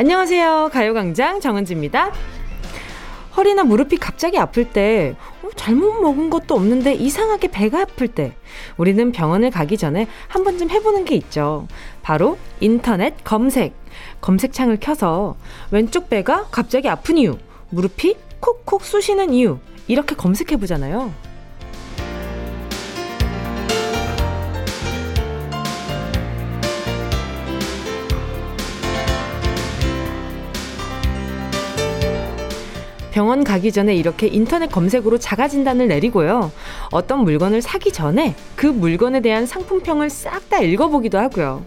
안녕하세요. 가요광장 정은지입니다. 허리나 무릎이 갑자기 아플 때, 어, 잘못 먹은 것도 없는데 이상하게 배가 아플 때, 우리는 병원을 가기 전에 한 번쯤 해보는 게 있죠. 바로 인터넷 검색. 검색창을 켜서 왼쪽 배가 갑자기 아픈 이유, 무릎이 콕콕 쑤시는 이유, 이렇게 검색해보잖아요. 병원 가기 전에 이렇게 인터넷 검색으로 자가 진단을 내리고요. 어떤 물건을 사기 전에 그 물건에 대한 상품평을 싹 다 읽어보기도 하고요.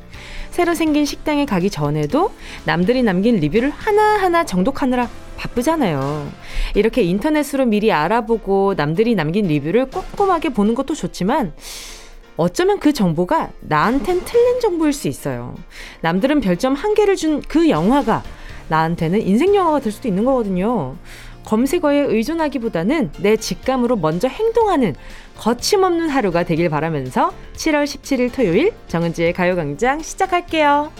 새로 생긴 식당에 가기 전에도 남들이 남긴 리뷰를 하나하나 정독하느라 바쁘잖아요. 이렇게 인터넷으로 미리 알아보고 남들이 남긴 리뷰를 꼼꼼하게 보는 것도 좋지만 어쩌면 그 정보가 나한텐 틀린 정보일 수 있어요. 남들은 별점 한 개를 준 그 영화가 나한테는 인생 영화가 될 수도 있는 거거든요. 검색어에 의존하기보다는 내 직감으로 먼저 행동하는 거침없는 하루가 되길 바라면서 7월 17일 토요일 정은지의 가요광장 시작할게요.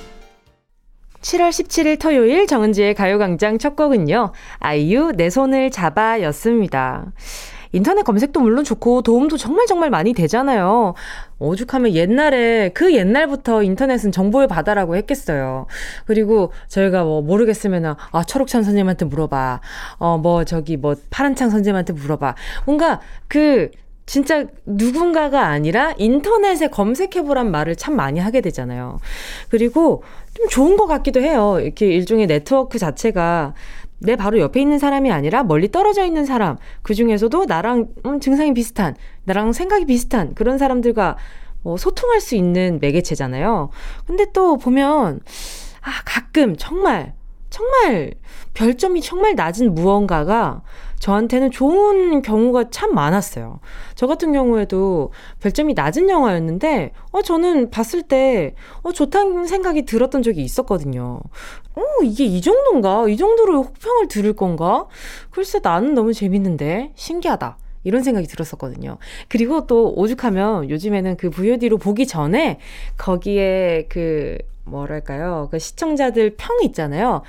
7월 17일 토요일 정은지의 가요광장 첫 곡은요. 아이유 내 손을 잡아 였습니다. 인터넷 검색도 물론 좋고 도움도 정말 정말 많이 되잖아요. 오죽하면 옛날에 그 옛날부터 인터넷은 정보의 바다라고 했겠어요. 그리고 저희가 뭐 모르겠으면 아 초록창 선생님한테 물어봐. 어 뭐 저기 뭐 파란창 선생님한테 물어봐. 뭔가 그 진짜 누군가가 아니라 인터넷에 검색해보란 말을 참 많이 하게 되잖아요. 그리고 좀 좋은 것 같기도 해요. 이렇게 일종의 네트워크 자체가 내 바로 옆에 있는 사람이 아니라 멀리 떨어져 있는 사람, 그 중에서도 나랑 음, 증상이 비슷한, 나랑 생각이 비슷한 그런 사람들과 뭐 소통할 수 있는 매개체잖아요. 근데 또 보면, 아, 가끔 정말, 정말 별점이 정말 낮은 무언가가 저한테는 좋은 경우가 참 많았어요. 저 같은 경우에도 별점이 낮은 영화였는데, 어, 저는 봤을 때, 어, 좋다는 생각이 들었던 적이 있었거든요. 어, 이게 이 정도인가? 이 정도로 혹평을 들을 건가? 글쎄, 나는 너무 재밌는데? 신기하다. 이런 생각이 들었었거든요. 그리고 또 오죽하면 요즘에는 그 VOD로 보기 전에 거기에 그, 뭐랄까요. 그 시청자들 평이 있잖아요.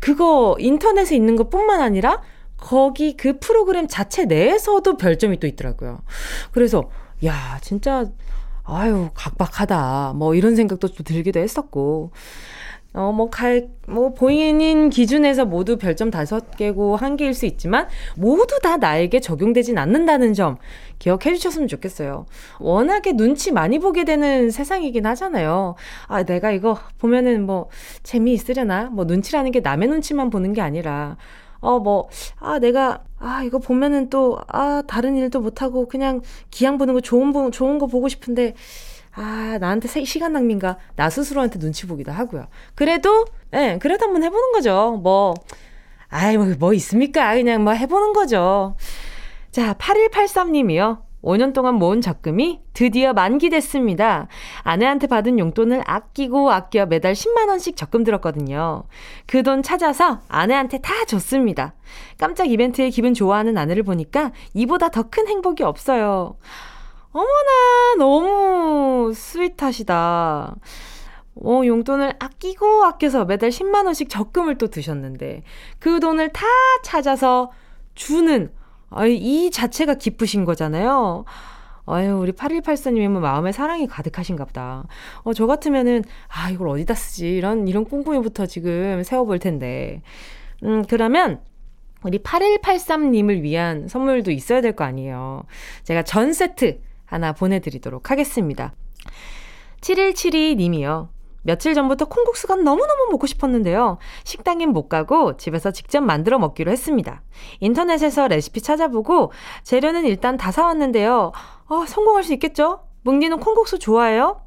그거 인터넷에 있는 것 뿐만 아니라 거기 그 프로그램 자체 내에서도 별점이 또 있더라고요. 그래서, 야, 진짜, 아유, 각박하다. 뭐 이런 생각도 좀 들기도 했었고. 어, 뭐, 갈, 뭐, 본인 기준에서 모두 별점 다섯 개고 한 개일 수 있지만, 모두 다 나에게 적용되진 않는다는 점 기억해 주셨으면 좋겠어요. 워낙에 눈치 많이 보게 되는 세상이긴 하잖아요. 아, 내가 이거 보면은 뭐, 재미있으려나? 뭐, 눈치라는 게 남의 눈치만 보는 게 아니라, 어, 뭐, 아, 내가, 아, 이거 보면은 또, 아, 다른 일도 못하고 그냥 기양 보는 거 좋은, 좋은 거 보고 싶은데, 아, 나한테 시간 낭비인가? 나 스스로한테 눈치 보기도 하고요. 그래도, 예, 네, 그래도 한번 해보는 거죠. 뭐, 아이, 뭐, 뭐 있습니까? 그냥 뭐 해보는 거죠. 자, 8183님이요. 5년 동안 모은 적금이 드디어 만기됐습니다. 아내한테 받은 용돈을 아끼고 아껴 매달 10만원씩 적금 들었거든요. 그 돈 찾아서 아내한테 다 줬습니다. 깜짝 이벤트에 기분 좋아하는 아내를 보니까 이보다 더 큰 행복이 없어요. 어머나, 너무 스윗하시다. 어, 용돈을 아끼고 아껴서 매달 10만원씩 적금을 또 드셨는데, 그 돈을 다 찾아서 주는 아유, 이 자체가 기쁘신 거잖아요. 아유, 우리 8184님이면 마음에 사랑이 가득하신가 보다. 어, 저 같으면은, 아, 이걸 어디다 쓰지? 이런, 이런 꿍꿍이부터 지금 세워볼 텐데. 음, 그러면, 우리 8183님을 위한 선물도 있어야 될 거 아니에요. 제가 전 세트 하나 보내드리도록 하겠습니다. 7172님이요. 며칠 전부터 콩국수가 너무너무 먹고 싶었는데요. 식당엔 못 가고 집에서 직접 만들어 먹기로 했습니다. 인터넷에서 레시피 찾아보고 재료는 일단 다 사왔는데요. 아, 성공할 수 있겠죠? 뭉디는 콩국수 좋아해요?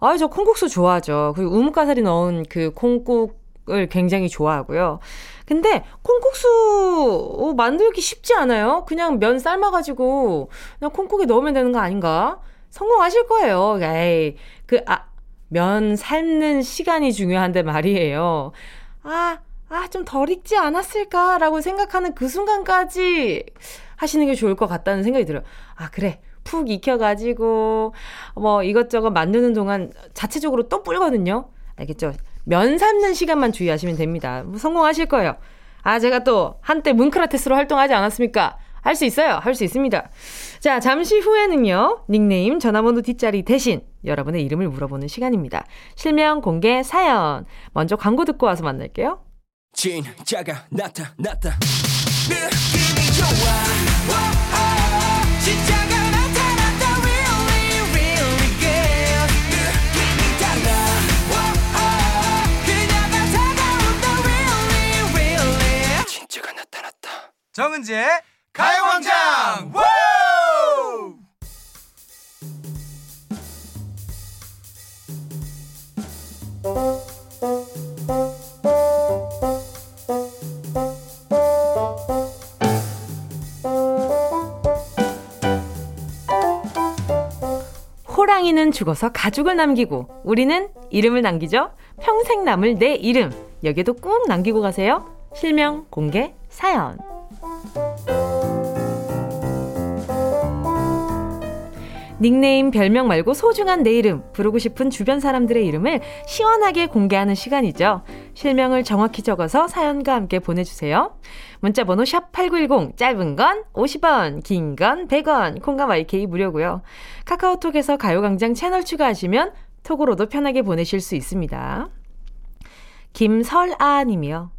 아, 저 콩국수 좋아하죠. 그리고 우뭇가사리 넣은 그 콩국을 굉장히 좋아하고요. 근데 콩국수 어, 만들기 쉽지 않아요? 그냥 면 삶아가지고 그냥 콩국에 넣으면 되는 거 아닌가? 성공하실 거예요. 에이, 그, 아, 면 삶는 시간이 중요한데 말이에요. 아, 아, 좀 덜 익지 않았을까라고 생각하는 그 순간까지 하시는 게 좋을 것 같다는 생각이 들어요. 아, 그래. 푹 익혀가지고, 뭐, 이것저것 만드는 동안 자체적으로 또 불거든요. 알겠죠? 면 삶는 시간만 주의하시면 됩니다. 뭐 성공하실 거예요. 아, 제가 또 한때 문크라테스로 활동하지 않았습니까? 할 수 있어요. 할 수 있습니다. 자, 잠시 후에는요. 닉네임, 전화번호 뒷자리 대신 여러분의 이름을 물어보는 시간입니다. 실명 공개 사연. 먼저 광고 듣고 와서 만날게요. 진짜가 나타났다. 느낌이 좋아. 오, 오, 진짜가 나타났다. Really, really good. 느낌이 달라. 오, 오, 그녀가 다가온다. Really, really. 진짜가 나타났다. 정은지의 가요광장 호랑이는 죽어서 가죽을 남기고 우리는 이름을 남기죠. 평생 남을 내 이름. 여기도 꼭 남기고 가세요. 실명 공개 사연. 닉네임, 별명 말고 소중한 내 이름, 부르고 싶은 주변 사람들의 이름을 시원하게 공개하는 시간이죠. 실명을 정확히 적어서 사연과 함께 보내주세요. 문자 번호 샵8910, 짧은 건 50원, 긴 건 100원, 콩과 YK 무료고요. 카카오톡에서 가요광장 채널 추가하시면 톡으로도 편하게 보내실 수 있습니다. 김설아 님이요.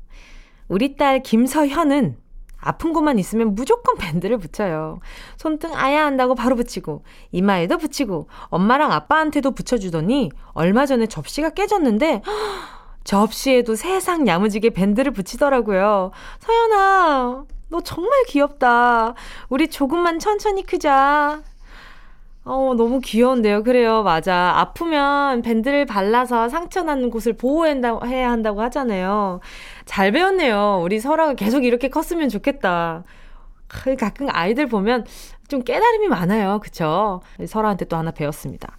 우리 딸 김서현은 아픈 곳만 있으면 무조건 밴드를 붙여요. 손등 아야 한다고 바로 붙이고, 이마에도 붙이고, 엄마랑 아빠한테도 붙여주더니, 얼마 전에 접시가 깨졌는데, 접시에도 세상 야무지게 밴드를 붙이더라고요. 서연아, 너 정말 귀엽다. 우리 조금만 천천히 크자. 어, 너무 귀여운데요. 그래요. 맞아. 아프면 밴드를 발라서 상처 나는 곳을 보호해야 한다고 하잖아요. 잘 배웠네요. 우리 설아가 계속 이렇게 컸으면 좋겠다. 가끔 아이들 보면 좀 깨달음이 많아요. 그쵸? 설아한테 또 하나 배웠습니다.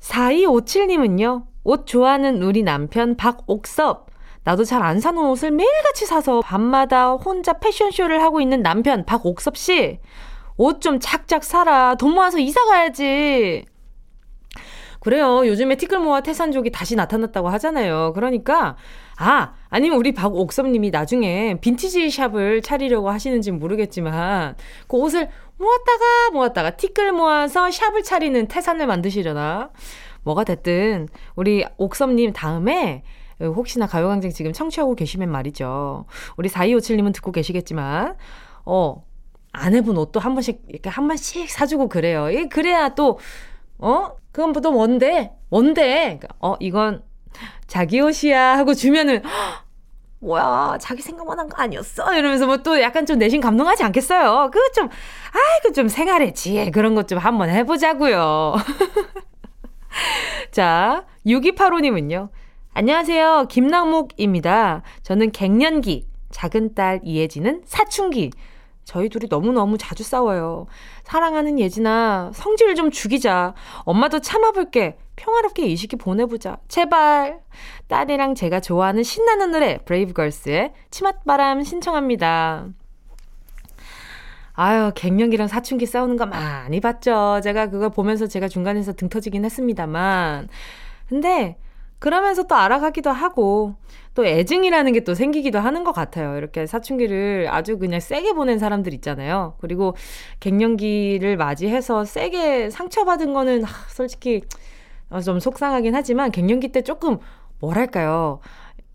4257님은요, 옷 좋아하는 우리 남편 박옥섭. 나도 잘 안 사는 옷을 매일같이 사서 밤마다 혼자 패션쇼를 하고 있는 남편 박옥섭 씨. 옷 좀 작작 사라. 돈 모아서 이사 가야지. 그래요. 요즘에 티끌모아 태산족이 다시 나타났다고 하잖아요. 그러니까 아, 아니면 우리 박옥섭님이 나중에 빈티지 샵을 차리려고 하시는지 모르겠지만 그 옷을 모았다가 모았다가 티끌 모아서 샵을 차리는 태산을 만드시려나? 뭐가 됐든 우리 옥섭님 다음에 혹시나 가요광장 지금 청취하고 계시면 말이죠. 우리 4257님은 듣고 계시겠지만 어 아내분 옷도 한 번씩 이렇게 한 번씩 사주고 그래요. 이 그래야 또 어? 그건 또 뭔데? 뭔데? 그러니까 어, 이건 자기 옷이야 하고 주면은 뭐야 자기 생각만 한 거 아니었어? 이러면서 뭐 또 약간 좀 내심 감동하지 않겠어요? 그거 좀 아이고 좀 생활의 지혜 그런 것 좀 한번 해보자고요. 자 6285님은요 안녕하세요. 김남목입니다. 저는 갱년기 작은 딸 이혜진은 사춘기 저희 둘이 너무너무 자주 싸워요. 사랑하는 예진아, 성질 좀 죽이자. 엄마도 참아볼게. 평화롭게 이 시기 보내보자. 제발. 딸이랑 제가 좋아하는 신나는 노래, 브레이브걸스의 치맛바람 신청합니다. 아유, 갱년기랑 사춘기 싸우는 거 많이 봤죠. 제가 그거 보면서 제가 중간에서 등 터지긴 했습니다만. 근데, 그러면서 또 알아가기도 하고, 또 애증이라는 게 또 생기기도 하는 것 같아요. 이렇게 사춘기를 아주 그냥 세게 보낸 사람들 있잖아요. 그리고 갱년기를 맞이해서 세게 상처받은 거는 하, 솔직히 좀 속상하긴 하지만 갱년기 때 조금 뭐랄까요.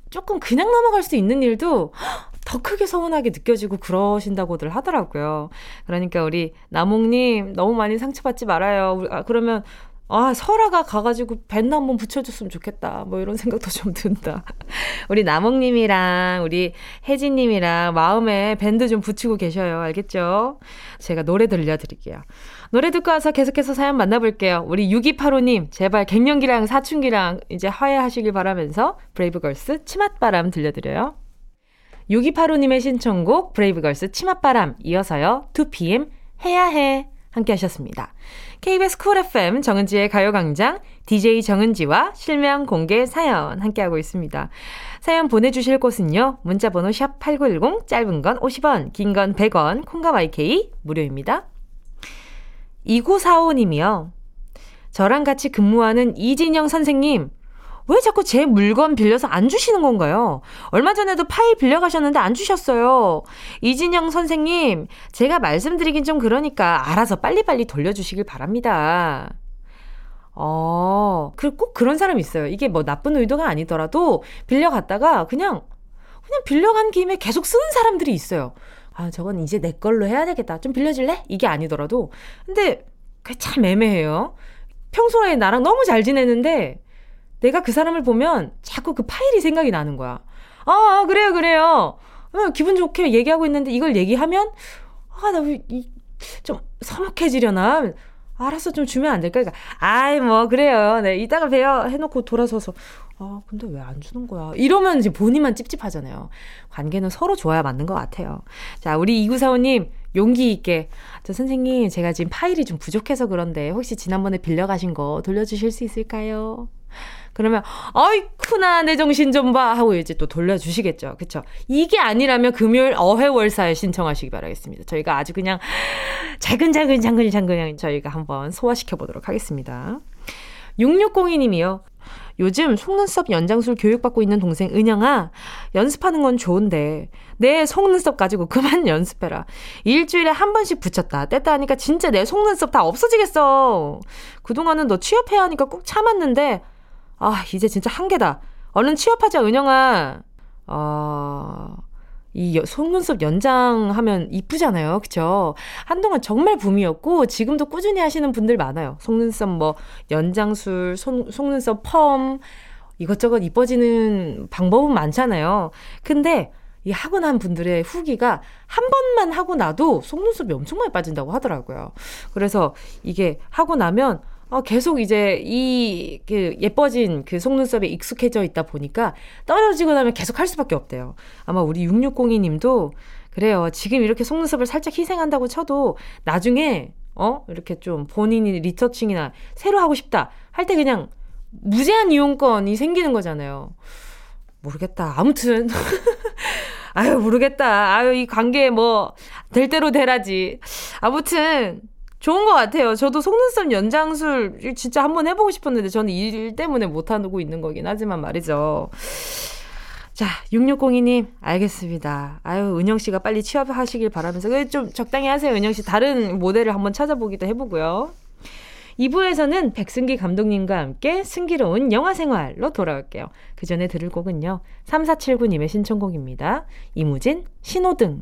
조금 그냥 넘어갈 수 있는 일도 더 크게 서운하게 느껴지고 그러신다고들 하더라고요. 그러니까 우리 나몽님 너무 많이 상처받지 말아요. 아, 그러면 아, 설아가 가가지고 밴드 한번 붙여줬으면 좋겠다. 뭐 이런 생각도 좀 든다. 우리 남옥님이랑 우리 혜진님이랑 마음에 밴드 좀 붙이고 계셔요. 알겠죠? 제가 노래 들려드릴게요. 노래 듣고 와서 계속해서 사연 만나볼게요. 우리 6285님, 제발 갱년기랑 사춘기랑 이제 화해하시길 바라면서 브레이브걸스 치맛바람 들려드려요. 6285님의 신청곡 브레이브걸스 치맛바람 이어서요. 2PM 해야 해 함께 하셨습니다. KBS 쿨 FM 정은지의 가요광장 DJ 정은지와 실명 공개 사연 함께하고 있습니다. 사연 보내주실 곳은요. 문자번호 샵 8910 짧은 건 50원 긴 건 100원 콩과 마이케이 무료입니다. 2945님이요. 저랑 같이 근무하는 이진영 선생님 왜 자꾸 제 물건 빌려서 안 주시는 건가요? 얼마 전에도 파일 빌려가셨는데 안 주셨어요. 이진영 선생님, 제가 말씀드리긴 좀 그러니까 알아서 빨리빨리 돌려주시길 바랍니다. 어, 그, 꼭 그런 사람이 있어요. 이게 뭐 나쁜 의도가 아니더라도 빌려갔다가 그냥, 그냥 빌려간 김에 계속 쓰는 사람들이 있어요. 아, 저건 이제 내 걸로 해야 되겠다. 좀 빌려줄래? 이게 아니더라도. 근데, 그게 참 애매해요. 평소에 나랑 너무 잘 지내는데, 내가 그 사람을 보면 자꾸 그 파일이 생각이 나는 거야. 아, 아 그래요, 그래요. 어, 기분 좋게 얘기하고 있는데 이걸 얘기하면, 아, 나, 이, 좀 서먹해지려나? 알았어, 좀 주면 안 될까? 그러니까, 아이, 뭐, 그래요. 네, 이따가 봬요. 해놓고 돌아서서, 아, 근데 왜 안 주는 거야? 이러면 이제 본인만 찝찝하잖아요. 관계는 서로 좋아야 맞는 것 같아요. 자, 우리 이구사오님, 용기 있게. 저 선생님, 제가 지금 파일이 좀 부족해서 그런데, 혹시 지난번에 빌려가신 거 돌려주실 수 있을까요? 그러면 어이쿠나 내 정신 좀 봐 하고 이제 또 돌려주시겠죠. 그쵸? 이게 아니라면 금요일 어회월사에 신청하시기 바라겠습니다. 저희가 아주 그냥 자근자근 장근장근 저희가 한번 소화시켜 보도록 하겠습니다. 6602님이요. 요즘 속눈썹 연장술 교육받고 있는 동생 은영아 연습하는 건 좋은데 내 속눈썹 가지고 그만 연습해라 일주일에 한 번씩 붙였다 뗐다 하니까 진짜 내 속눈썹 다 없어지겠어 그동안은 너 취업해야 하니까 꼭 참았는데 아, 이제 진짜 한계다. 얼른 취업하자, 은영아. 어, 이 속눈썹 연장하면 이쁘잖아요. 그쵸? 한동안 정말 붐이었고, 지금도 꾸준히 하시는 분들 많아요. 속눈썹 뭐, 연장술, 속, 속눈썹 펌, 이것저것 이뻐지는 방법은 많잖아요. 근데, 이 하고 난 분들의 후기가 한 번만 하고 나도 속눈썹이 엄청 많이 빠진다고 하더라고요. 그래서 이게 하고 나면 어, 계속 이제 이, 그, 예뻐진 그 속눈썹에 익숙해져 있다 보니까 떨어지고 나면 계속 할 수밖에 없대요. 아마 우리 6602 님도 그래요. 지금 이렇게 속눈썹을 살짝 희생한다고 쳐도 나중에, 어? 이렇게 좀 본인이 리터칭이나 새로 하고 싶다 할 때 그냥 무제한 이용권이 생기는 거잖아요. 모르겠다. 아무튼. 아유, 모르겠다. 아유, 이 관계 뭐, 될 대로 되라지. 아무튼, 좋은 것 같아요. 저도 속눈썹 연장술 진짜 한번 해보고 싶었는데 저는 일 때문에 못하고 있는 거긴 하지만 말이죠. 자, 6602님, 알겠습니다. 아유, 은영 씨가 빨리 취업하시길 바라면서. 좀 적당히 하세요, 은영 씨. 다른 모델을 한번 찾아보기도 해보고요. 2부에서는 백승기 감독님과 함께 승기로운 영화 생활로 돌아올게요. 그 전에 들을 곡은요. 3479님의 신청곡입니다. 이무진, 신호등.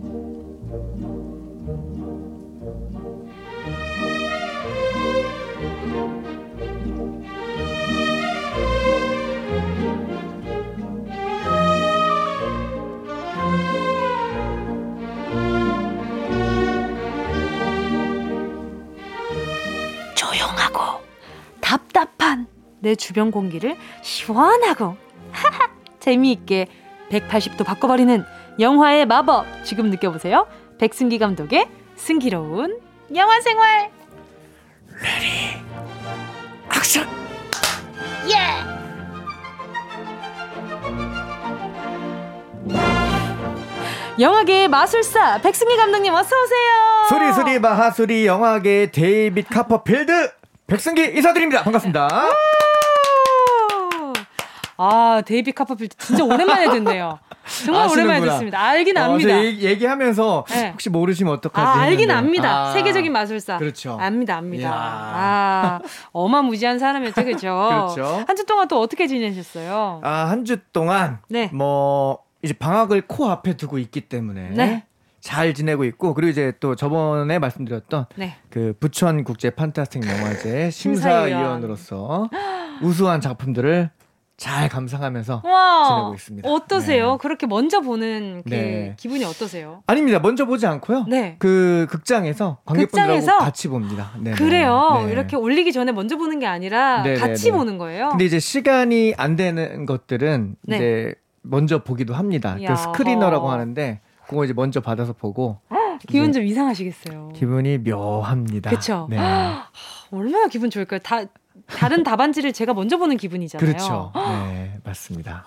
내 주변 공기를 시원하고 재미있게 180도 바꿔버리는 영화의 마법 지금 느껴보세요. 백승기 감독의 승기로운 영화 생활. Ready action. 예. 영화계의 마술사 백승기 감독님 어서 오세요. 수리 수리 마하수리 영화계 데이빗 카퍼필드 백승기 인사드립니다. 반갑습니다. 아, 데이빗 카퍼필드 진짜 오랜만에 듣네요. 정말 아시는구나. 오랜만에 듣습니다. 알긴 어, 압니다. 얘기, 하면서 네. 혹시 모르시면 어떡하지? 아, 알긴 했는데. 압니다. 아, 세계적인 마술사. 그렇죠. 압니다, 압니다. 이야. 아, 어마무지한 사람이었죠, 그렇죠? 그렇죠. 한 주 동안 또 어떻게 지내셨어요? 아, 한 주 동안 네. 뭐 이제 방학을 코앞에 두고 있기 때문에 네. 잘 지내고 있고 그리고 이제 또 저번에 말씀드렸던 네. 그 부천 국제 판타스틱 영화제 심사위원으로서 우수한 작품들을 잘 감상하면서 와, 지내고 있습니다. 어떠세요? 네. 그렇게 먼저 보는 그 네. 기분이 어떠세요? 아닙니다. 먼저 보지 않고요. 네. 그 극장에서 관객분들하고 극장에서? 같이 봅니다. 네네. 그래요. 네. 이렇게 올리기 전에 먼저 보는 게 아니라 네네네. 같이 보는 거예요. 근데 이제 시간이 안 되는 것들은 네. 이제 먼저 보기도 합니다. 그 스크리너라고 하는데 그거 이제 먼저 받아서 보고 기분 좀 이상하시겠어요. 기분이 묘합니다. 그렇죠. 네. 얼마나 기분 좋을까요? 다 다른 답안지를 제가 먼저 보는 기분이잖아요. 그렇죠. 네, 맞습니다.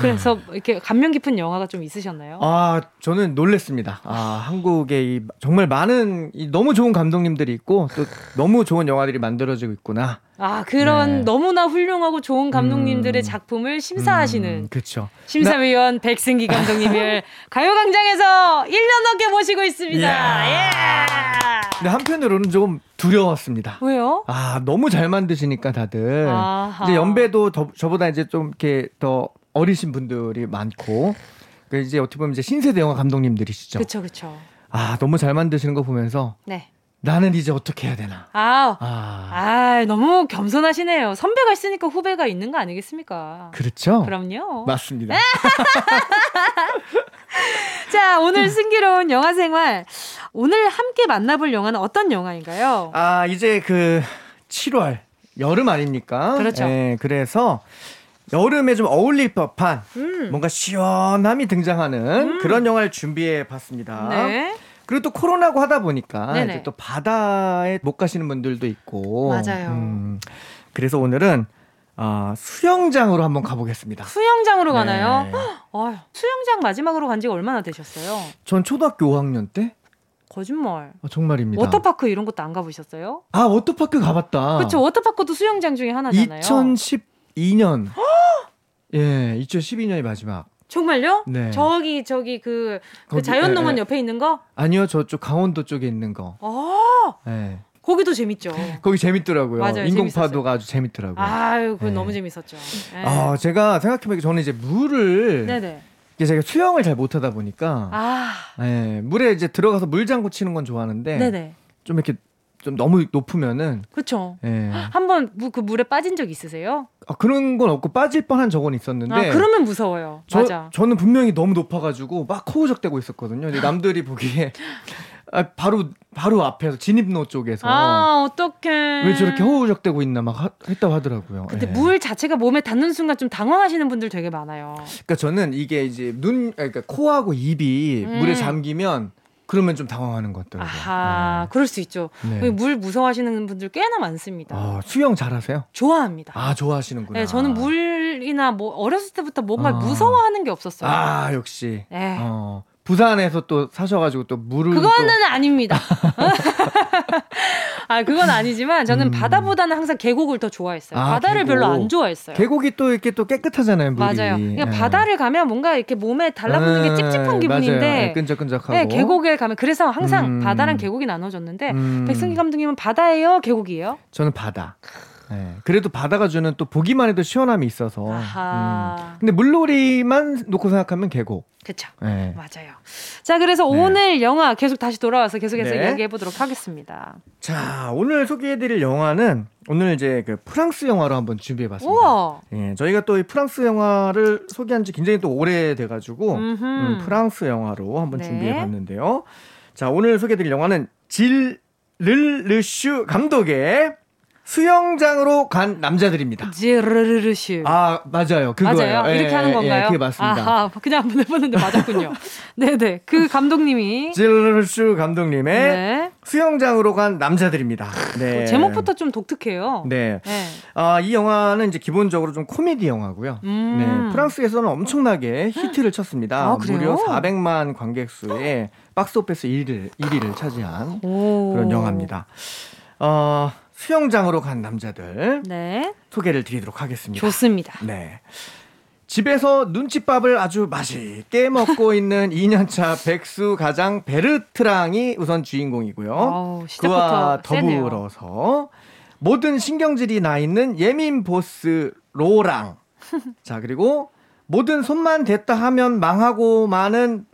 그래서 이렇게 감명 깊은 영화가 좀 있으셨나요? 아, 저는 놀랬습니다. 아, 한국에 이 정말 많은 이 너무 좋은 감독님들이 있고 또 너무 좋은 영화들이 만들어지고 있구나. 아, 그런 네. 너무나 훌륭하고 좋은 감독님들의 음, 작품을 심사하시는 음, 그렇죠. 심사위원 나... 백승기 감독님을 가요광장에서 1년 넘게 모시고 있습니다. 예. 근데 한편으로는 좀 두려웠습니다. 왜요? 아, 너무 잘 만드시니까 다들. 아하. 이제 연배도 더, 저보다 이제 좀 이렇게 더 어리신 분들이 많고 그 이제 어떻게 보면 이제 신세대 영화 감독님들이시죠. 그렇죠, 그렇죠. 아 너무 잘 만드시는 거 보면서 네. 나는 이제 어떻게 해야 되나. 아, 아, 아, 너무 겸손하시네요. 선배가 있으니까 후배가 있는 거 아니겠습니까? 그렇죠. 그럼요. 맞습니다. 자, 오늘 승기로운 영화 생활. 오늘 함께 만나볼 영화는 어떤 영화인가요? 아, 이제 그 7월 여름 아닙니까? 그렇죠. 네, 그래서 여름에 좀 어울릴 법한 음. 뭔가 시원함이 등장하는 음. 그런 영화를 준비해 봤습니다. 네. 그리고 또 코로나고 하다 보니까 이제 또 바다에 못 가시는 분들도 있고. 맞아요. 음, 그래서 오늘은 어, 수영장으로 한번 가보겠습니다. 수영장으로 네. 가나요? 어, 수영장 마지막으로 간 지가 얼마나 되셨어요? 전 초등학교 5학년 때. 거짓말. 아, 정말입니다. 워터파크 이런 것도 안 가보셨어요? 아, 워터파크 가봤다. 그렇죠. 워터파크도 수영장 중에 하나잖아요. 2012년. 예, 2012년이 마지막. 정말요? 네. 저기 저기 그, 그 자연농원 에, 에. 옆에 있는 거? 아니요, 저쪽 강원도 쪽에 있는 거. 아. 네. 거기도 재밌죠. 거기 재밌더라고요. 맞아요, 인공파도가 아주 재밌더라고요. 아유, 그 네. 너무 재밌었죠. 네. 아, 제가 생각해보니까 저는 이제 물을 네네. 이게 제가 수영을 잘 못하다 보니까 아. 네, 물에 이제 들어가서 물장구 치는 건 좋아하는데 네네. 좀 이렇게 좀 너무 높으면은 그렇죠. 예. 한번 그 물에 빠진 적 있으세요? 아 그런 건 없고 빠질 뻔한 적은 있었는데. 아 그러면 무서워요. 저, 맞아. 저는 분명히 너무 높아가지고 막 허우적대고 있었거든요. 근데 남들이 보기에 아, 바로 바로 앞에서 진입로 쪽에서 아 어떡해 왜 저렇게 허우적대고 있나 막 하, 했다고 하더라고요. 근데 예. 물 자체가 몸에 닿는 순간 좀 당황하시는 분들 되게 많아요. 그러니까 저는 이게 이제 눈 그러니까 코하고 입이 음. 물에 잠기면 그러면 좀 당황하는 것 같더라고요. 아, 네. 그럴 수 있죠. 네. 물 무서워하시는 분들 꽤나 많습니다. 아, 수영 잘하세요? 좋아합니다. 아, 좋아하시는구나. 네, 저는 물이나 뭐 어렸을 때부터 뭔가 아. 무서워하는 게 없었어요. 아, 역시. 네. 어. 부산에서 또 사셔가지고 또 물을 그거는 또... 아닙니다. 아 그건 아니지만 저는 음... 바다보다는 항상 계곡을 더 좋아했어요. 아, 바다를 계곡. 별로 안 좋아했어요. 계곡이 또 이렇게 또 깨끗하잖아요. 물이. 맞아요. 그냥 네. 바다를 가면 뭔가 이렇게 몸에 달라붙는 게 음, 찝찝한 기분인데 네, 끈적끈적하고. 네, 계곡에 가면 그래서 항상 음... 바다랑 계곡이 나눠졌는데 음... 백승기 감독님은 바다예요, 계곡이에요? 저는 바다. 네. 그래도 바다가 주는 또 보기만 해도 시원함이 있어서. 음. 근데 물놀이만 놓고 생각하면 계곡. 그렇죠. 네. 맞아요. 자, 그래서 네. 오늘 영화 계속 다시 돌아와서 계속해서 네. 이야기해 보도록 하겠습니다. 자, 오늘 소개해 드릴 영화는 오늘 이제 그 프랑스 영화로 한번 준비해 봤습니다. 우와. 예, 저희가 또 이 프랑스 영화를 소개한 지 굉장히 또 오래돼 가지고 음, 프랑스 영화로 한번 네. 준비해 봤는데요. 자, 오늘 소개해 드릴 영화는 질 르르슈 감독의 수영장으로 간 남자들입니다. 아 맞아요. 그거예요. 맞아요. 이렇게 예, 하는 예, 건가요? 예, 그게 맞습니다. 아하, 그냥 한번 해봤는데 맞았군요. 네네. 그 감독님이 지르르르슈 감독님의 네. 수영장으로 간 남자들입니다. 네. 제목부터 좀 독특해요. 네. 네. 아, 이 영화는 이제 기본적으로 좀 코미디 영화고요. 음. 네. 프랑스에서는 엄청나게 히트를 쳤습니다. 아, 무려 400만 관객 수의 박스오피스 1위를 1위를 차지한 오. 그런 영화입니다. 어. 수영장으로 간 남자들 네. 소개를 드리도록 하겠습니다. 좋습니다. 네. 집에서 눈칫밥을 아주 맛있게 먹고 있는 2년차 백수 가장 베르트랑이 우선 주인공이고요. 오, 그와 더불어서 세네요. 모든 신경질이 나 있는 예민 보스 로랑. 자, 그리고 모든 손만 댔다 하면 망하고 마는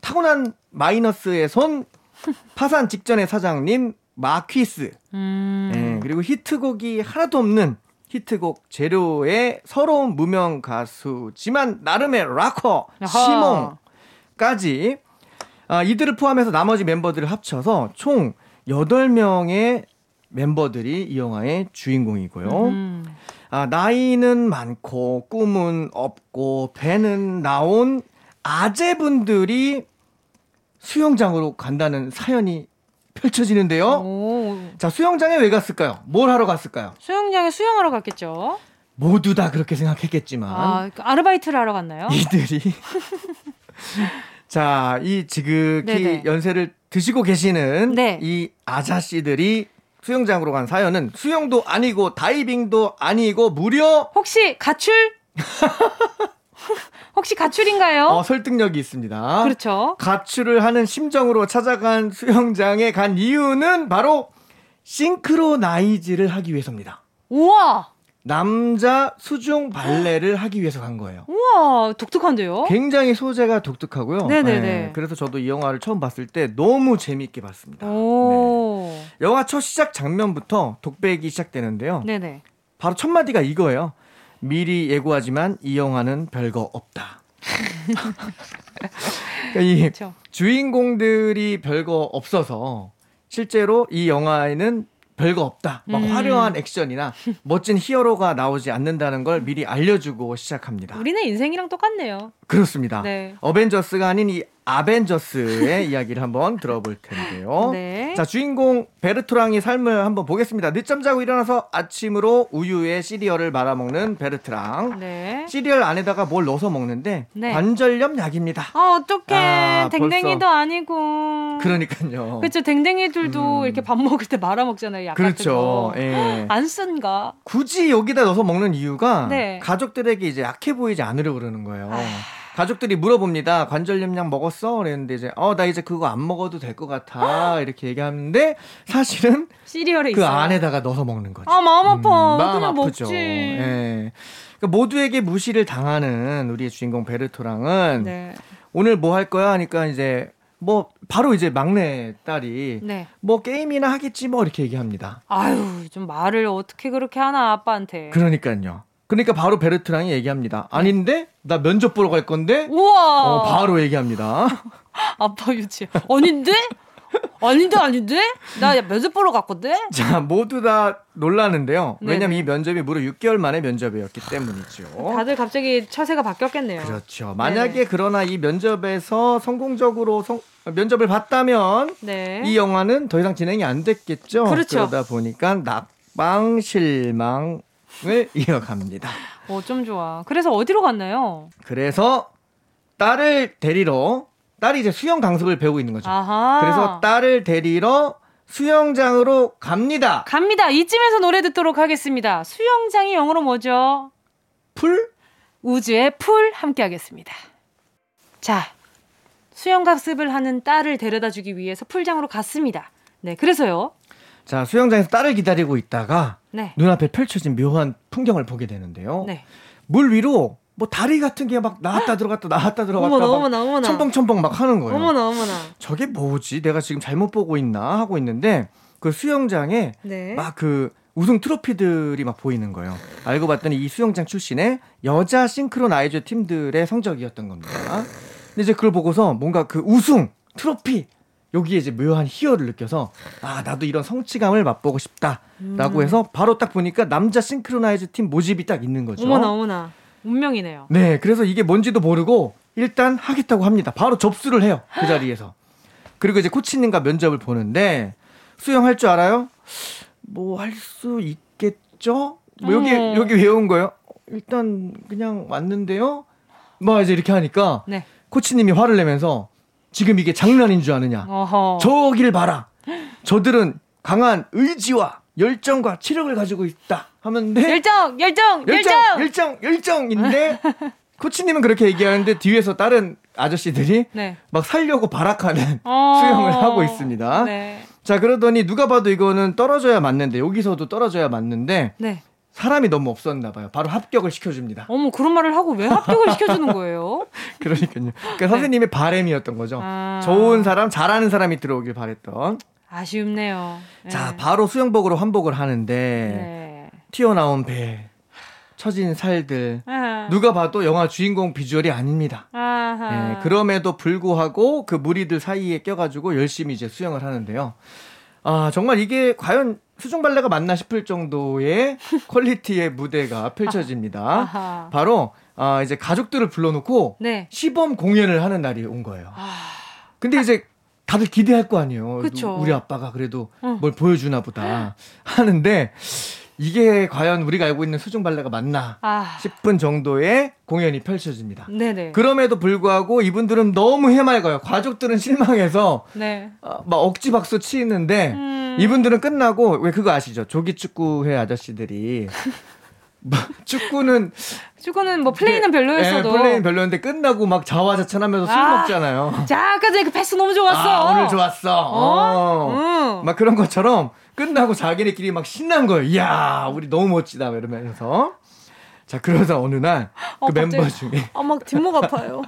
타고난 마이너스의 손 파산 직전의 사장님 마퀴스. 음. 네, 그리고 히트곡이 하나도 없는 히트곡 제로의 서러운 무명 가수지만 나름의 락커 시몽까지 아, 이들을 포함해서 나머지 멤버들을 합쳐서 총 8명의 멤버들이 이 영화의 주인공이고요. 음. 아, 나이는 많고 꿈은 없고 배는 나온 아재분들이 수영장으로 간다는 사연이 펼쳐지는데요. 오. 자, 수영장에 왜 갔을까요? 뭘 하러 갔을까요? 수영장에 수영하러 갔겠죠. 모두 다 그렇게 생각했겠지만. 아, 그 아르바이트를 하러 갔나요? 이들이. 자, 이 지극히 네네. 연세를 드시고 계시는 네. 이 아자씨들이 수영장으로 간 사연은 수영도 아니고 다이빙도 아니고 무려 혹시 가출? 혹시 가출인가요? 어, 설득력이 있습니다. 그렇죠. 가출을 하는 심정으로 찾아간 수영장에 간 이유는 바로 싱크로나이즈를 하기 위해서입니다. 우와! 남자 수중 발레를 하기 위해서 간 거예요. 우와, 독특한데요? 굉장히 소재가 독특하고요. 네네네. 네, 그래서 저도 이 영화를 처음 봤을 때 너무 재미있게 봤습니다. 네. 영화 첫 시작 장면부터 독백이 시작되는데요. 네네. 바로 첫 마디가 이거예요. 미리 예고하지만 이 영화는 별거 없다. 그러니까 이 그렇죠. 주인공들이 별거 없어서 실제로 이 영화에는 별거 없다. 막 음. 화려한 액션이나 멋진 히어로가 나오지 않는다는 걸 미리 알려주고 시작합니다. 우리는 인생이랑 똑같네요. 그렇습니다. 네. 어벤져스가 아닌 이 아벤져스의 이야기를 한번 들어볼 텐데요. 네. 자, 주인공 베르트랑의 삶을 한번 보겠습니다. 늦잠 자고 일어나서 아침으로 우유에 시리얼을 말아 먹는 베르트랑. 네. 시리얼 안에다가 뭘 넣어서 먹는데 네. 관절염 약입니다. 아, 어떡해. 아, 댕댕이도 벌써. 아니고. 그러니까요. 그렇죠. 댕댕이들도 음. 이렇게 밥 먹을 때 말아 먹잖아요. 약 그렇죠. 예. 안 쓴가? 굳이 여기다 넣어서 먹는 이유가 네. 가족들에게 이제 약해 보이지 않으려고 그러는 거예요. 아. 가족들이 물어봅니다. 관절염약 먹었어? 그랬는데 이제 어 나 이제 그거 안 먹어도 될 것 같아 이렇게 얘기하는데 사실은 시리얼에 그 있어요. 안에다가 넣어서 먹는 거죠. 아 마음 아파. 음, 마음 그냥 아프죠. 먹지. 예. 그러니까 모두에게 무시를 당하는 우리의 주인공 베르토랑은 네. 오늘 뭐 할 거야 하니까 이제 뭐 바로 이제 막내 딸이 네. 뭐 게임이나 하겠지 뭐 이렇게 얘기합니다. 아유 좀 말을 어떻게 그렇게 하나 아빠한테. 그러니까요. 그러니까 바로 베르트랑이 얘기합니다. 아닌데 나 면접 보러 갈 건데. 우와. 어, 바로 얘기합니다. 아빠 유치. 아닌데? 아닌데 아닌데? 나 면접 보러 갔거든. 자 모두 다 놀라는데요. 왜냐면 이 면접이 무려 6개월 만에 면접이었기 때문이죠. 다들 갑자기 처세가 바뀌었겠네요. 그렇죠. 만약에 네네. 그러나 이 면접에서 성공적으로 성, 면접을 봤다면 네. 이 영화는 더 이상 진행이 안 됐겠죠. 그렇죠. 그러다 보니까 낙방 실망 을 이어갑니다. 어쩜 좋아. 그래서 어디로 갔나요? 그래서 딸을 데리러 딸이 이제 수영 강습을 배우고 있는 거죠. 아하. 그래서 딸을 데리러 수영장으로 갑니다. 갑니다. 이쯤에서 노래 듣도록 하겠습니다. 수영장이 영어로 뭐죠? Pool? 우즈의 Pool 함께 하겠습니다. 자, 수영 강습을 하는 딸을 데려다 주기 위해서 풀장으로 갔습니다. 네, 그래서요. 자, 수영장에서 딸을 기다리고 있다가 네. 눈앞에 펼쳐진 묘한 풍경을 보게 되는데요. 네. 물 위로 뭐 다리 같은 게 막 나왔다 들어갔다 나왔다 들어갔다 어머나, 어머나, 어머나. 첨벙첨벙 막 하는 거예요. 어머나 어머나. 저게 뭐지? 내가 지금 잘못 보고 있나 하고 있는데 그 수영장에 네. 막그 우승 트로피들이 막 보이는 거예요. 알고 봤더니 이 수영장 출신의 여자 싱크로나이저 팀들의 성적이었던 겁니다. 근데 이제 그걸 보고서 뭔가 그 우승 트로피 여기에 이제 묘한 희열을 느껴서 아 나도 이런 성취감을 맛보고 싶다라고 음. 해서 바로 딱 보니까 남자 싱크로나이즈 팀 모집이 딱 있는 거죠. 어머나 어머나 운명이네요. 네, 그래서 이게 뭔지도 모르고 일단 하겠다고 합니다. 바로 접수를 해요 그 자리에서. 그리고 이제 코치님과 면접을 보는데 수영할 줄 알아요? 뭐 할 수 있겠죠? 뭐 여기 음. 여기 외운 거예요? 일단 그냥 왔는데요. 뭐 이제 이렇게 하니까 네. 코치님이 화를 내면서 지금 이게 장난인 줄 아느냐. 어허. 저길 봐라. 저들은 강한 의지와 열정과 치력을 가지고 있다. 하면데 열정, 열정, 열정, 열정, 열정, 인데 코치님은 그렇게 얘기하는데 뒤에서 다른 아저씨들이 네. 막 살려고 발악하는 어~ 수영을 하고 있습니다. 네. 자 그러더니 누가 봐도 이거는 떨어져야 맞는데 여기서도 떨어져야 맞는데 네. 사람이 너무 없었나 봐요. 바로 합격을 시켜줍니다. 어머 그런 말을 하고 왜 합격을 시켜주는 거예요? 그러니까요. 그러니까 선생님의 바램이었던 거죠. 아... 좋은 사람, 잘하는 사람이 들어오길 바랬던. 아쉽네요. 자, 네. 바로 수영복으로 환복을 하는데 네. 튀어나온 배, 처진 살들. 아하. 누가 봐도 영화 주인공 비주얼이 아닙니다. 예, 그럼에도 불구하고 그 무리들 사이에 껴가지고 열심히 이제 수영을 하는데요. 아, 정말 이게 과연 수중 발레가 맞나 싶을 정도의 퀄리티의 무대가 펼쳐집니다. 아하. 바로 아, 이제 가족들을 불러놓고 네. 시범 공연을 하는 날이 온 거예요. 아. 근데 이제 다들 기대할 거 아니에요. 그쵸. 우리 아빠가 그래도 응. 뭘 보여주나 보다 하는데 이게 과연 우리가 알고 있는 수중 발레가 맞나 아. 싶은 정도의 공연이 펼쳐집니다. 네네. 그럼에도 불구하고 이분들은 너무 해맑아요. 가족들은 실망해서 네. 어, 막 억지 박수 치는데 음. 이분들은 끝나고 왜 그거 아시죠? 조기 축구회 아저씨들이 뭐 축구는 축구는 뭐 플레이는 별로였어도 네, 플레이는 별로였는데 끝나고 막 자화자찬하면서 술 아, 먹잖아요. 자, 아까 전에 그 패스 너무 좋았어. 아, 오늘 좋았어. 어? 어. 음. 막 그런 것처럼 끝나고 자기네끼리 막 신난 거예요. 이야, 우리 너무 멋지다. 이러면서. 자, 그러다 어느 날그 어, 멤버 중에 아, 막 뒷목 아파요.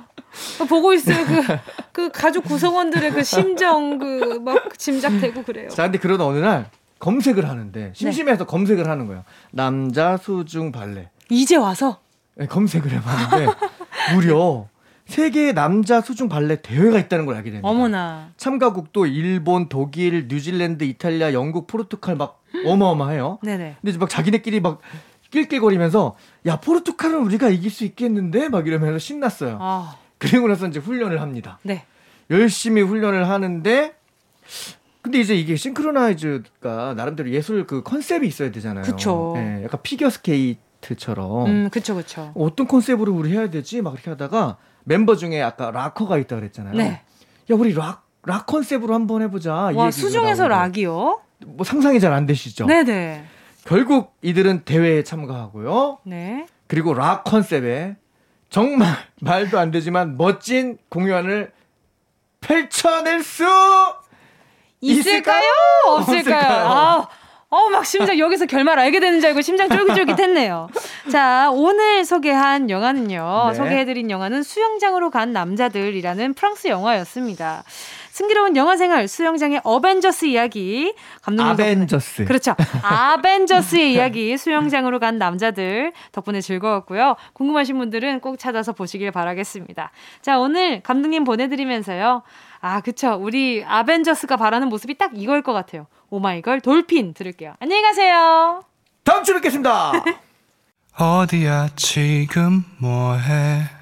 보고 있어요. 그, 그 가족 구성원들의 그 심정 그 막 짐작되고 그래요. 자, 근데 그러다 어느 날 검색을 하는데 심심해서 네. 검색을 하는 거예요. 남자 수중 발레. 이제 와서? 네, 검색을 해봤는데 무려 세계 남자 수중 발레 대회가 있다는 걸 알게 됩니다. 어머나. 참가국도 일본, 독일, 뉴질랜드, 이탈리아, 영국, 포르투갈 막 어마어마해요. 네네. 근데 막 자기네끼리 막 낄낄거리면서 야 포르투갈은 우리가 이길 수 있겠는데 막 이러면서 신났어요. 아. 그리고 나서 이제 훈련을 합니다. 네. 열심히 훈련을 하는데 근데 이제 이게 싱크로나이즈가 나름대로 예술 그 컨셉이 있어야 되잖아요. 그렇죠. 네, 약간 피겨 스케이트처럼. 음, 그렇죠, 그렇죠. 어떤 컨셉으로 우리 해야 되지? 막 이렇게 하다가 멤버 중에 아까 락커가 있다 그랬잖아요. 네. 야, 우리 락, 락 컨셉으로 한번 해보자. 와, 수중에서 락이요? 뭐 상상이 잘 안 되시죠? 네네. 결국 이들은 대회에 참가하고요. 네. 그리고 락 컨셉에 정말 말도 안 되지만 멋진 공연을 펼쳐낼 수 있을까요? 없을까요? 아, 어, 막 심장 여기서 결말 알게 되는 줄 알고 심장 쫄깃쫄깃했네요. 자, 오늘 소개한 영화는요. 네. 소개해드린 영화는 수영장으로 간 남자들이라는 프랑스 영화였습니다. 승기로운 영화 생활 수영장의 어벤져스 이야기 감독님 아벤져스 덕분에, 그렇죠 아벤져스의 이야기 수영장으로 간 남자들 덕분에 즐거웠고요 궁금하신 분들은 꼭 찾아서 보시길 바라겠습니다 자 오늘 감독님 보내드리면서요 아, 그쵸. 우리 아벤져스가 바라는 모습이 딱 이걸 것 같아요. 오마이걸 돌핀 들을게요. 안녕히 가세요. 다음 주에 뵙겠습니다. 어디야 지금 뭐해?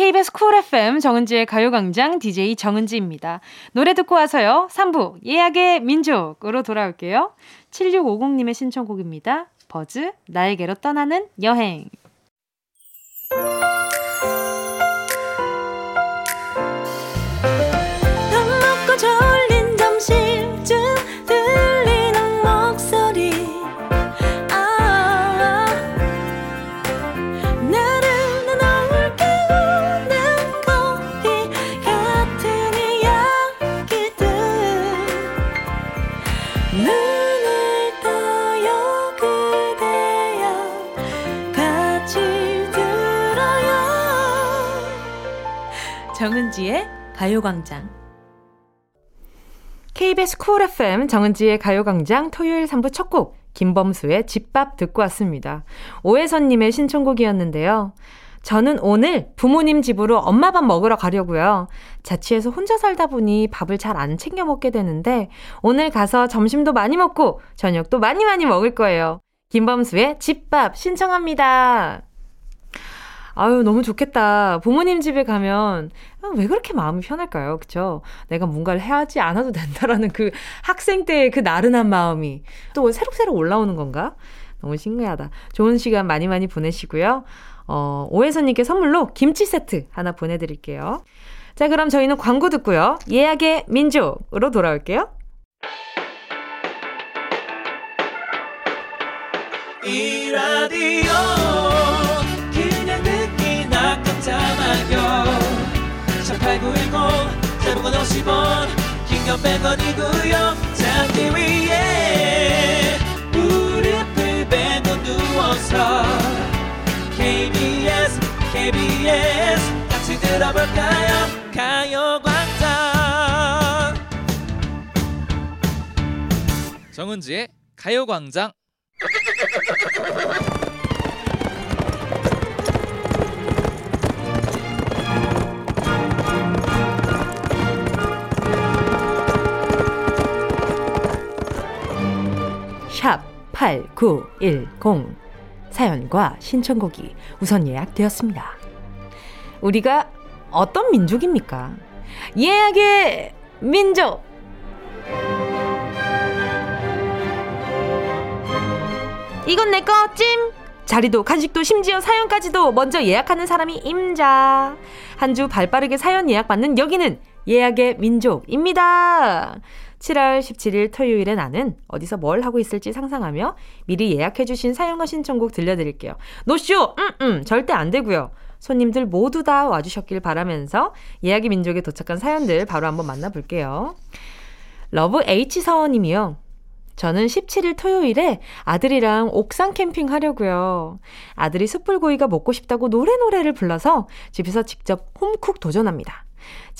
KBS 쿨 FM 정은지의 가요광장 DJ 정은지입니다. 노래 듣고 와서요. 3부 예약의 민족으로 돌아올게요. 7650님의 신청곡입니다. 버즈 나에게로 떠나는 여행 정은지의 가요광장. KBS 쿨 FM 정은지의 가요광장 토요일 3부 첫 곡, 김범수의 집밥 듣고 왔습니다. 오혜선님의 신청곡이었는데요. 저는 오늘 부모님 집으로 엄마 밥 먹으러 가려고요. 자취해서 혼자 살다 보니 밥을 잘 안 챙겨 먹게 되는데 오늘 가서 점심도 많이 먹고 저녁도 많이 많이 먹을 거예요. 김범수의 집밥 신청합니다. 아유, 너무 좋겠다. 부모님 집에 가면, 아, 왜 그렇게 마음이 편할까요? 그쵸? 내가 뭔가를 해야지 않아도 된다라는 그 학생 때의 그 나른한 마음이 또 새록새록 올라오는 건가? 너무 신기하다. 좋은 시간 많이 많이 보내시고요. 어, 오혜선님께 선물로 김치 세트 하나 보내드릴게요. 자, 그럼 저희는 광고 듣고요. 예약의 민족으로 돌아올게요. 이 라디오 그냥 듣기나 깜짝마요 18910 대목원 50원 긴건 100원이고요 잠기 위에 무릎을 베고 누워서 KBS 같이 들어볼까요? 가요광장. 정은지의 가요광장. 샵 8910 사연과 신청곡이 우선 예약되었습니다. 우리가 어떤 민족입니까? 예약의 민족! 이건 내 거 찜! 자리도 간식도 심지어 사연까지도 먼저 예약하는 사람이 임자. 한 주 발빠르게 사연 예약받는 여기는 예약의 민족입니다. 7월 17일 토요일에 나는 어디서 뭘 하고 있을지 상상하며 미리 예약해주신 사연과 신청곡 들려드릴게요. 노쇼! 음, 음, 절대 안 되고요. 손님들 모두 다 와주셨길 바라면서 예약의 민족에 도착한 사연들 바로 한번 만나볼게요. 러브 H 서원님이요. 저는 17일 토요일에 아들이랑 옥상 캠핑 하려고요. 아들이 숯불구이가 먹고 싶다고 노래노래를 불러서 집에서 직접 home cook 도전합니다.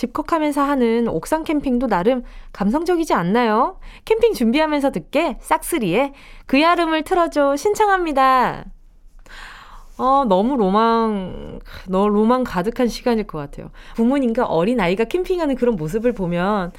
집콕하면서 하는 옥상 캠핑도 나름 감성적이지 않나요? 캠핑 준비하면서 듣게 싹쓰리의 그 여름을 틀어줘 신청합니다. 어, 너무 로망, 너 로망 가득한 시간일 것 같아요. 부모님과 어린 아이가 캠핑하는 그런 모습을 보면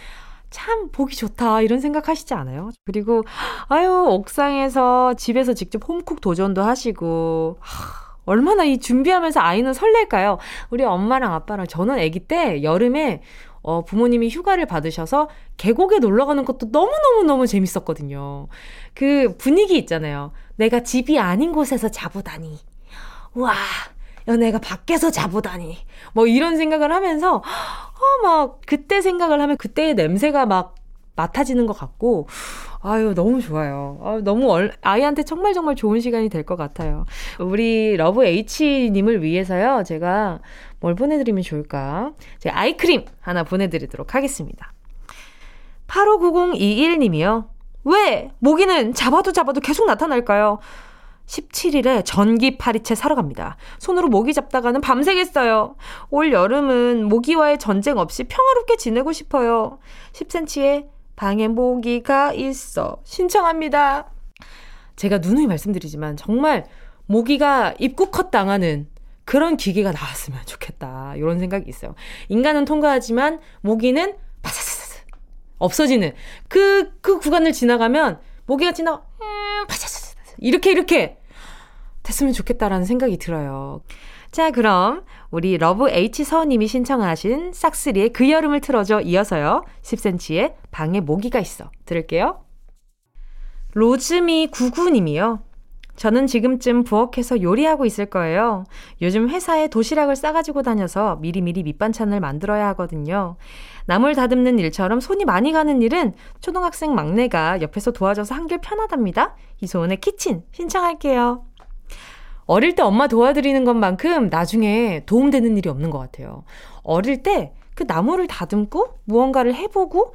참 보기 좋다 이런 생각 하시지 않아요? 그리고 아유 옥상에서 집에서 직접 홈쿡 도전도 하시고 하, 얼마나 이 준비하면서 아이는 설렐까요? 우리 엄마랑 아빠랑 저는 아기 때 여름에 어, 부모님이 휴가를 받으셔서 계곡에 놀러 가는 것도 너무너무너무 재밌었거든요. 그 분위기 있잖아요. 내가 집이 아닌 곳에서 자보다니. 와, 연애가 밖에서 자보다니. 뭐 이런 생각을 하면서, 어, 막, 그때 생각을 하면 그때의 냄새가 막 맡아지는 것 같고, 아유, 너무 좋아요. 아유, 너무 얼, 아이한테 정말 정말 좋은 시간이 될 것 같아요. 우리 러브 H님을 위해서요, 제가 뭘 보내드리면 좋을까? 제가 아이크림 하나 보내드리도록 하겠습니다. 859021님이요. 왜? 모기는 잡아도 잡아도 계속 나타날까요? 17일에 전기 파리채 사러 갑니다. 손으로 모기 잡다가는 밤새겠어요. 올 여름은 모기와의 전쟁 없이 평화롭게 지내고 싶어요. 10cm의 방에 모기가 있어. 신청합니다. 제가 누누이 말씀드리지만 정말 모기가 입국컷 당하는 그런 기계가 나왔으면 좋겠다. 이런 생각이 있어요. 인간은 통과하지만 모기는 바사사사 없어지는 그, 그 구간을 지나가면 모기가 지나, 음, 바사사사 이렇게 이렇게 됐으면 좋겠다라는 생각이 들어요. 자, 그럼 우리 러브 H 서님이 신청하신 싹쓰리의 그 여름을 틀어줘 이어서요. 10cm의 방에 모기가 있어. 들을게요. 로즈미 99님이요. 저는 지금쯤 부엌에서 요리하고 있을 거예요. 요즘 회사에 도시락을 싸가지고 다녀서 미리미리 밑반찬을 만들어야 하거든요. 나물 다듬는 일처럼 손이 많이 가는 일은 초등학생 막내가 옆에서 도와줘서 한결 편하답니다. 이소은의 키친 신청할게요. 어릴 때 엄마 도와드리는 것만큼 나중에 도움되는 일이 없는 것 같아요. 어릴 때 그 나무를 다듬고 무언가를 해보고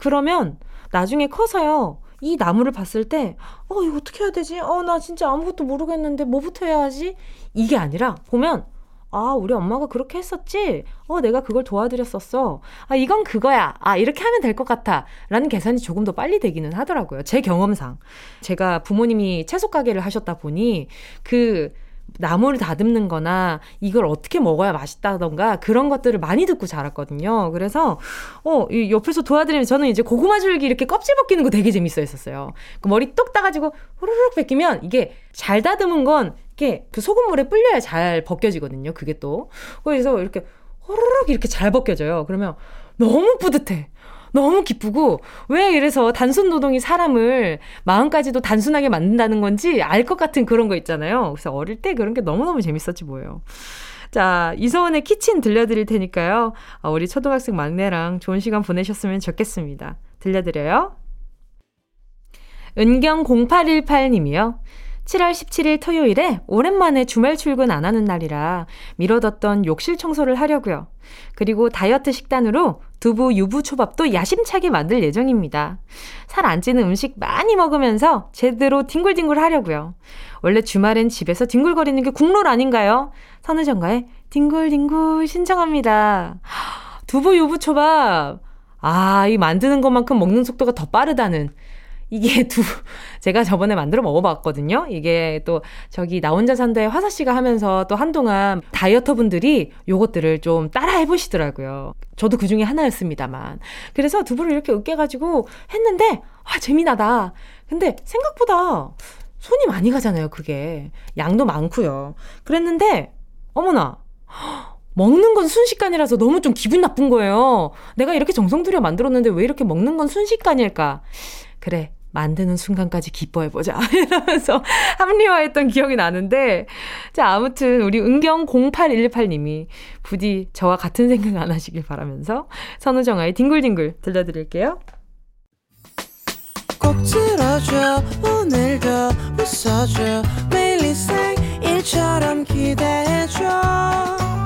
그러면 나중에 커서요. 이 나무를 봤을 때, 어, 이거 어떻게 해야 되지? 어, 나 진짜 아무것도 모르겠는데 뭐부터 해야 하지? 이게 아니라 보면, 아, 우리 엄마가 그렇게 했었지? 어, 내가 그걸 도와드렸었어. 아, 이건 그거야. 아, 이렇게 하면 될 것 같아. 라는 계산이 조금 더 빨리 되기는 하더라고요. 제 경험상. 제가 부모님이 채소 가게를 하셨다 보니 그 나무를 다듬는 거나 이걸 어떻게 먹어야 맛있다던가 그런 것들을 많이 듣고 자랐거든요. 그래서, 어, 이 옆에서 도와드리면 저는 이제 고구마 줄기 이렇게 껍질 벗기는 거 되게 재밌어 했었어요. 그 머리 똑 따가지고 후루룩 벗기면 이게 잘 다듬은 건 이렇게 그 소금물에 불려야 잘 벗겨지거든요. 그게 또. 그래서 이렇게 후루룩 이렇게 잘 벗겨져요. 그러면 너무 뿌듯해. 너무 기쁘고 왜 이래서 단순 노동이 사람을 마음까지도 단순하게 만든다는 건지 알 것 같은 그런 거 있잖아요. 그래서 어릴 때 그런 게 너무너무 재밌었지 뭐예요. 자, 이소은의 키친 들려드릴 테니까요. 어, 우리 초등학생 막내랑 좋은 시간 보내셨으면 좋겠습니다. 들려드려요. 은경0818님이요. 7월 17일 토요일에 오랜만에 주말 출근 안 하는 날이라 미뤄뒀던 욕실 청소를 하려고요. 그리고 다이어트 식단으로 두부 유부 초밥도 야심차게 만들 예정입니다. 살 안 찌는 음식 많이 먹으면서 제대로 뒹굴뒹굴 하려고요. 원래 주말엔 집에서 뒹굴거리는 게 국룰 아닌가요? 선우정가의 뒹굴뒹굴 신청합니다. 두부 유부 초밥. 아, 이 만드는 것만큼 먹는 속도가 더 빠르다는 이게 두, 제가 저번에 만들어 먹어봤거든요. 이게 또 저기 나 혼자 산다에 화사 씨가 하면서 또 한동안 다이어터 분들이 요것들을 좀 따라 해보시더라고요. 저도 그 중에 하나였습니다만. 그래서 두부를 이렇게 으깨가지고 했는데, 아, 재미나다. 근데 생각보다 손이 많이 가잖아요, 그게. 양도 많고요. 그랬는데, 어머나. 먹는 건 순식간이라서 너무 좀 기분 나쁜 거예요. 내가 이렇게 정성 들여 만들었는데 왜 이렇게 먹는 건 순식간일까? 그래, 만드는 순간까지 기뻐해보자. 이러면서 합리화했던 기억이 나는데, 자, 아무튼 우리 은경0818님이 부디 저와 같은 생각 안 하시길 바라면서 선우정아의 뒹굴뒹굴 들려드릴게요. 꼭 들어줘, 오늘도 웃어줘, 매일 일처럼 기대해줘.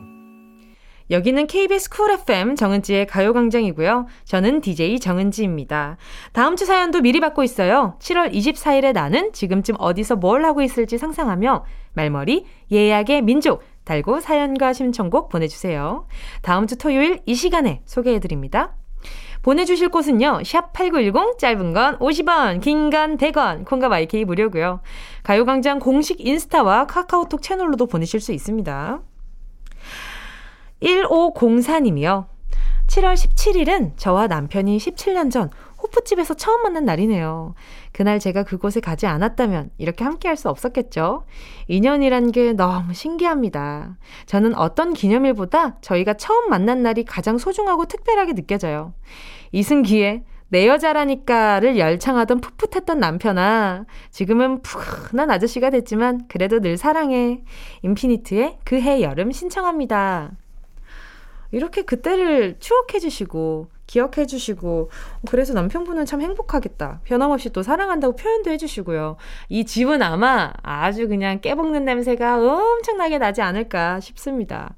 여기는 KBS 쿨 FM 정은지의 가요광장이고요. 저는 DJ 정은지입니다. 다음 주 사연도 미리 받고 있어요. 7월 24일에 나는 지금쯤 어디서 뭘 하고 있을지 상상하며 말머리 예약의 민족 달고 사연과 신청곡 보내주세요. 다음 주 토요일 이 시간에 소개해드립니다. 보내주실 곳은요. 샵 8910 짧은 건 50원 긴 건 100원 콩과 마이케이 무료고요. 가요광장 공식 인스타와 카카오톡 채널로도 보내실 수 있습니다. 1504님이요. 7월 17일은 저와 남편이 17년 전 호프집에서 처음 만난 날이네요. 그날 제가 그곳에 가지 않았다면 이렇게 함께 할 수 없었겠죠? 인연이란 게 너무 신기합니다. 저는 어떤 기념일보다 저희가 처음 만난 날이 가장 소중하고 특별하게 느껴져요. 이승기의 내 여자라니까를 열창하던 풋풋했던 남편아. 지금은 푸근한 아저씨가 됐지만 그래도 늘 사랑해. 인피니트의 그해 여름 신청합니다. 이렇게 그때를 추억해 주시고 기억해 주시고 그래서 남편분은 참 행복하겠다. 변함없이 또 사랑한다고 표현도 해 주시고요. 이 집은 아마 아주 그냥 깨볶는 냄새가 엄청나게 나지 않을까 싶습니다.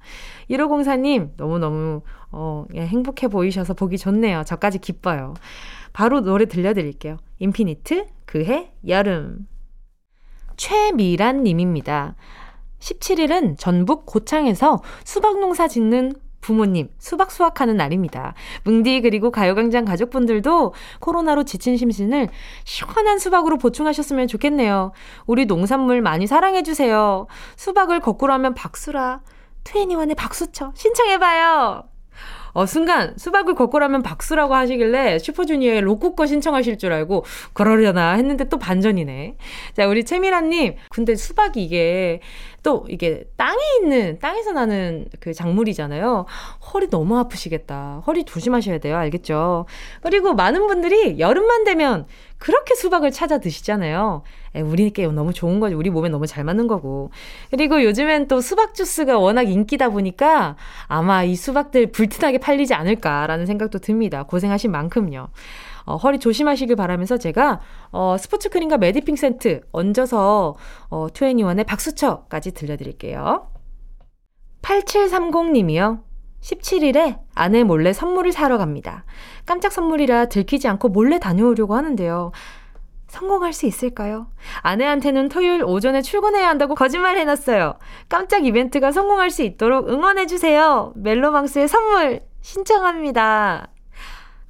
1504님 너무너무 어, 예, 행복해 보이셔서 보기 좋네요. 저까지 기뻐요. 바로 노래 들려드릴게요. 인피니트 그해 여름 최미란 님입니다. 17일은 전북 고창에서 수박 농사 짓는 부모님 수박 수확하는 날입니다. 뭉디 그리고 가요광장 가족분들도 코로나로 지친 심신을 시원한 수박으로 보충하셨으면 좋겠네요. 우리 농산물 많이 사랑해주세요. 수박을 거꾸로 하면 박수라. 트웬니원의 박수쳐 신청해봐요. 어, 순간 수박을 거꾸로 하면 박수라고 하시길래 슈퍼주니어의 로쿠 거 신청하실 줄 알고 그러려나 했는데 또 반전이네. 자, 우리 채미라님. 근데 수박이 이게 또 이게 땅에 있는, 땅에서 나는 그 작물이잖아요. 허리 너무 아프시겠다. 허리 조심하셔야 돼요. 알겠죠? 그리고 많은 분들이 여름만 되면 그렇게 수박을 찾아 드시잖아요. 에, 우리께 너무 좋은 거지. 우리 몸에 너무 잘 맞는 거고. 그리고 요즘엔 또 수박 주스가 워낙 인기다 보니까 아마 이 수박들 불티나게 팔리지 않을까라는 생각도 듭니다. 고생하신 만큼요. 어, 허리 조심하시길 바라면서 제가 어, 스포츠 크림과 메디핑 센트 얹어서 어, 2애니원의 박수쳐까지 들려드릴게요. 8730님이요. 17일에 아내 몰래 선물을 사러 갑니다. 깜짝 선물이라 들키지 않고 몰래 다녀오려고 하는데요. 성공할 수 있을까요? 아내한테는 토요일 오전에 출근해야 한다고 거짓말 해놨어요. 깜짝 이벤트가 성공할 수 있도록 응원해주세요. 멜로망스의 선물 신청합니다.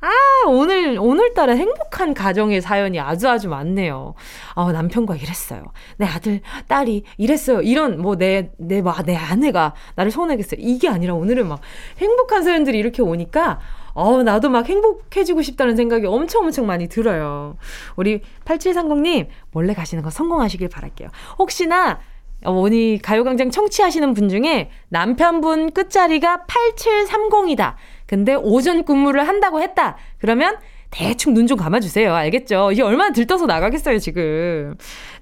아, 오늘, 오늘따라 행복한 가정의 사연이 아주 아주 많네요. 어, 남편과 이랬어요. 내 아들, 딸이 이랬어요. 이런, 뭐, 내, 내, 뭐, 내 아내가 나를 소원하겠어요. 이게 아니라 오늘은 막 행복한 사연들이 이렇게 오니까, 어, 나도 막 행복해지고 싶다는 생각이 엄청 엄청 많이 들어요. 우리 8730님, 몰래 가시는 거 성공하시길 바랄게요. 혹시나, 오늘 가요광장 청취하시는 분 중에 남편분 끝자리가 8730이다. 근데 오전 근무를 한다고 했다. 그러면 대충 눈 좀 감아주세요. 알겠죠? 이게 얼마나 들떠서 나가겠어요, 지금.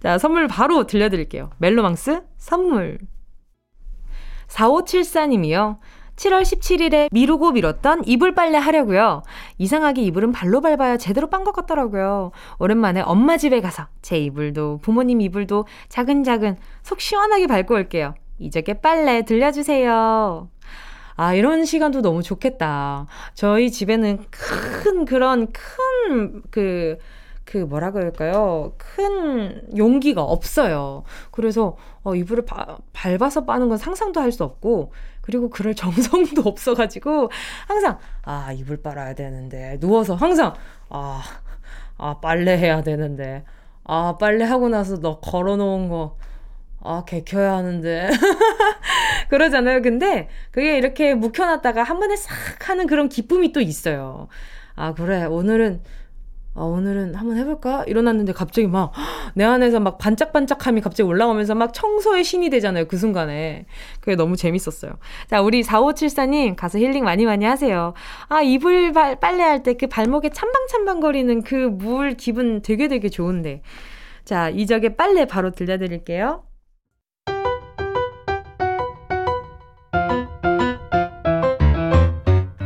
자, 선물 바로 들려드릴게요. 멜로망스 선물. 4574님이요. 7월 17일에 미루고 미뤘던 이불 빨래 하려고요. 이상하게 이불은 발로 밟아야 제대로 빤 것 같더라고요. 오랜만에 엄마 집에 가서 제 이불도 부모님 이불도 차근차근 속 시원하게 밟고 올게요. 이적의 빨래 들려주세요. 아, 이런 시간도 너무 좋겠다. 저희 집에는 큰 그런 큰 그, 그 뭐라 그럴까요? 큰 용기가 없어요. 그래서 어, 이불을 바, 밟아서 빠는 건 상상도 할 수 없고 그리고 그럴 정성도 없어가지고 항상 아 이불 빨아야 되는데 누워서 항상 아, 아 빨래 해야 되는데 아 빨래 하고 나서 너 걸어놓은 거 아, 개켜야 하는데. 그러잖아요. 근데 그게 이렇게 묵혀놨다가 한 번에 싹 하는 그런 기쁨이 또 있어요. 아, 그래. 오늘은 아, 오늘은 한번 해볼까? 일어났는데 갑자기 막, 내 안에서 막 반짝반짝함이 갑자기 올라오면서 막 청소의 신이 되잖아요. 그 순간에. 그게 너무 재밌었어요. 자, 우리 4574님 가서 힐링 많이 많이 하세요. 아, 이불 발, 빨래할 때 그 발목에 찬방찬방거리는 그 물 기분 되게 되게 좋은데. 자, 이적의 빨래 바로 들려드릴게요.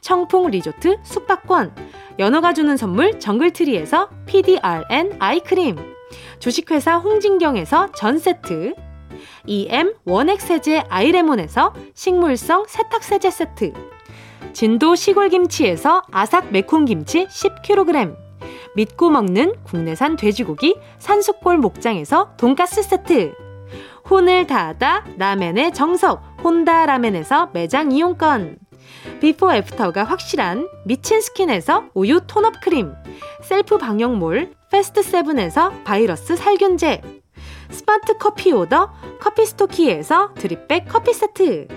청풍 리조트 숙박권, 연어가 주는 선물 정글트리에서 PDRN 아이크림, 주식회사 홍진경에서 전 세트, EM 원액 세제 아이레몬에서 식물성 세탁세제 세트, 진도 시골김치에서 아삭 매콤김치 10kg, 믿고 먹는 국내산 돼지고기 산수골 목장에서 돈가스 세트, 혼을 다하다 라멘의 정석 혼다 라멘에서 매장 이용권, 비포 애프터가 확실한 미친 스킨에서 우유 tone up 크림, 셀프 방역몰 패스트 세븐에서 바이러스 살균제, 스마트 커피 오더 커피 스토키에서 드립백 커피 세트,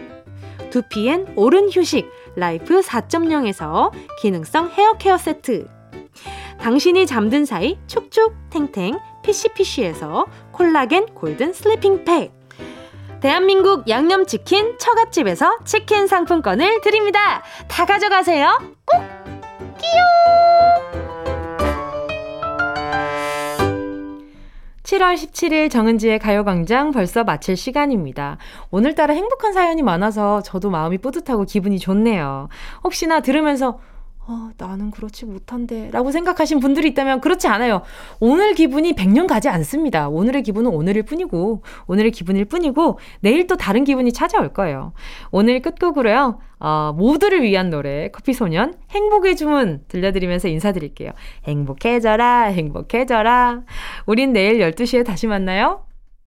두피엔 오른 휴식 라이프 4.0에서 기능성 헤어 케어 세트, 당신이 잠든 사이 촉촉 탱탱 피시피시에서 콜라겐 골든 슬리핑 팩, 대한민국 양념치킨 처갓집에서 치킨 상품권을 드립니다. 다 가져가세요. 꼭! 끼용! 7월 17일 정은지의 가요광장 벌써 마칠 시간입니다. 오늘따라 행복한 사연이 많아서 저도 마음이 뿌듯하고 기분이 좋네요. 혹시나 들으면서 어, 나는 그렇지 못한데. 라고 생각하신 분들이 있다면 그렇지 않아요. 오늘 기분이 100년 가지 않습니다. 오늘의 기분은 오늘일 뿐이고, 오늘의 기분일 뿐이고, 내일 또 다른 기분이 찾아올 거예요. 오늘 끝곡으로요, 어, 모두를 위한 노래, 커피소년, 행복의 주문 들려드리면서 인사드릴게요. 행복해져라, 행복해져라. 우린 내일 12시에 다시 만나요.